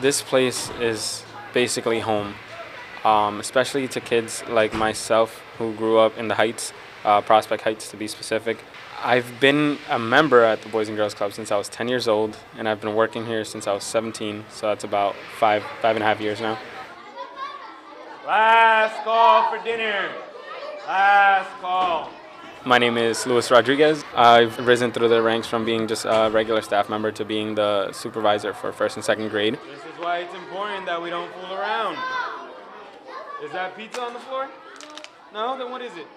This place is basically home, um, especially to kids like myself who grew up in the Heights, uh, Prospect Heights to be specific. I've been a member at the Boys and Girls Club since I was 10 years old, and I've been working here since I was 17, so that's about five, five and a half years now. Last call for dinner. Last call. My name is Luis Rodriguez. I've risen through the ranks from being just a regular staff member to being the supervisor for first and second grade. This is why it's important that we don't fool around. Is that pizza on the floor? No? Then what is it?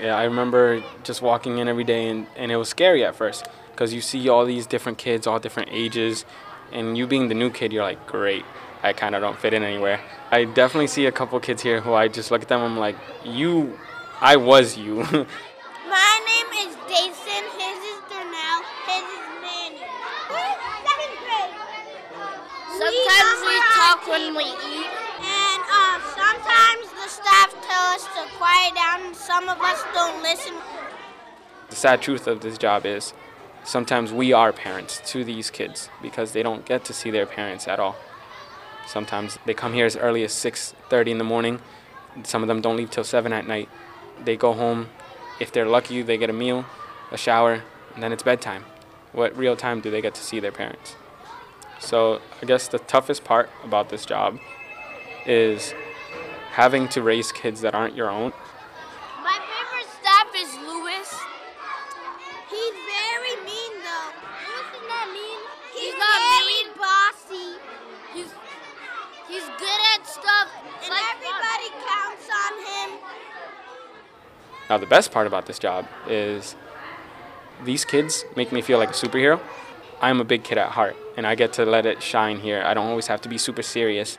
Yeah, I remember just walking in every day, and, and it was scary at first because you see all these different kids, all different ages, and you being the new kid, you're like, great, I kind of don't fit in anywhere. I definitely see a couple kids here who I just look at them, and I'm like, you, I was you. My name is Jason. His is Darnell. His is Manny. Second grade. Sometimes we talk when we eat. And uh, sometimes the staff tell us to quiet down. and Some of us don't listen. the sad truth of this job is sometimes we are parents to these kids because they don't get to see their parents at all. Sometimes they come here as early as 6:30 in the morning. Some of them don't leave till 7 at night. They go home. If they're lucky, they get a meal, a shower, and then it's bedtime. What real time do they get to see their parents? So, I guess the toughest part about this job is having to raise kids that aren't your own My favorite staff is Lewis. He's very mean though. Lewis is not mean. He's, He's not very mean. bossy. He's he's good at stuff. And like everybody counts on him. Now, the best part about this job is these kids make me feel like a superhero. I'm a big kid at heart, and I get to let it shine here. I don't always have to be super serious.